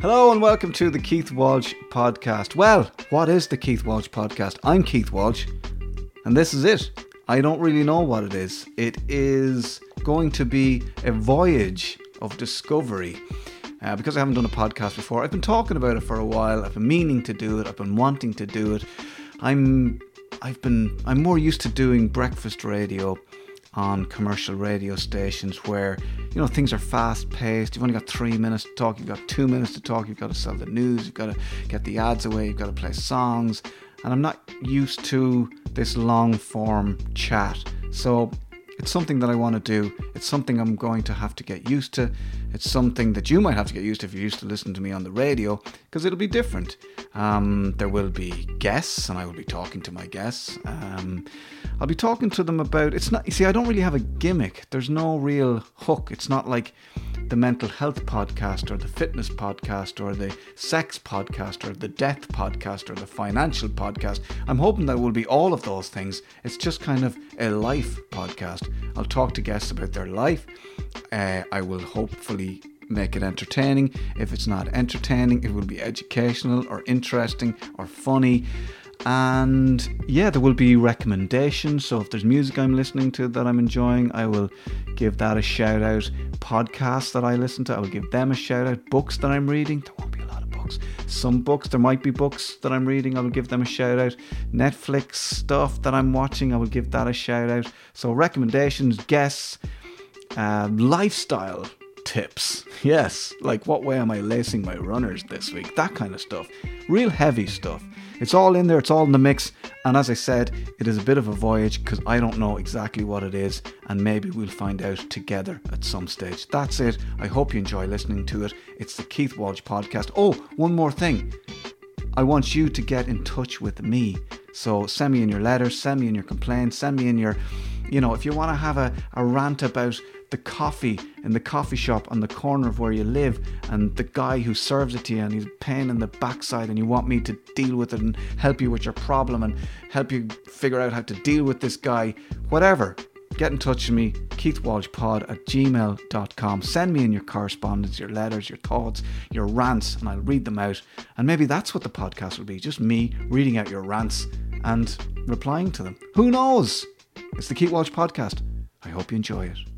Hello and welcome to the Keith Walsh podcast. Well, what is the Keith Walsh podcast? I'm Keith Walsh, and this is it. I don't really know what it is. It is going to be a voyage of discovery. Uh, because I haven't done a podcast before, I've been talking about it for a while. I've been meaning to do it. I've been wanting to do it. I'm, I've been, I'm more used to doing breakfast radio on commercial radio stations where you know things are fast paced you've only got three minutes to talk you've got two minutes to talk you've got to sell the news you've got to get the ads away you've got to play songs. And i'm not used to this long form chat. So it's something that I want to do. It's something I'm going to have to get used to. It's something that you might have to get used to if you're used to listening to me on the radio, because it'll be different. Um, there will be guests, and I will be talking to my guests. Um, I'll be talking to them about. It's not. You see, I don't really have a gimmick. There's no real hook. It's not like the mental health podcast or the fitness podcast or the sex podcast or the death podcast or the financial podcast. I'm hoping that will be all of those things. It's just kind of a life podcast. I'll talk to guests about their life. Uh, I will hopefully make it entertaining. If it's not entertaining, it will be educational or interesting or funny. And yeah, there will be recommendations. So if there's music I'm listening to that I'm enjoying, I will give that a shout out. Podcasts that I listen to, I will give them a shout out. Books that I'm reading, there won't be a lot of books. Some books, there might be books that I'm reading, I will give them a shout out. Netflix stuff that I'm watching, I will give that a shout out. So recommendations, guests, uh, lifestyle tips. Yes, like what way am I lacing my runners this week? That kind of stuff. Real heavy stuff. It's all in there, it's all in the mix. And as I said, it is a bit of a voyage because I don't know exactly what it is, and maybe we'll find out together at some stage. That's it. I hope you enjoy listening to it. It's the Keith Walsh podcast. Oh, one more thing. I want you to get in touch with me. So send me in your letters, send me in your complaints, send me in your, you know, if you want to have a, a rant about the coffee in the coffee shop on the corner of where you live and the guy who serves it to you and he's pain in the backside and you want me to deal with it and help you with your problem and help you figure out how to deal with this guy, whatever. Get in touch with me, keithwalshpod at gmail.com. Send me in your correspondence, your letters, your thoughts, your rants, and I'll read them out. And maybe that's what the podcast will be just me reading out your rants and replying to them. Who knows? It's the Keith Walsh podcast. I hope you enjoy it.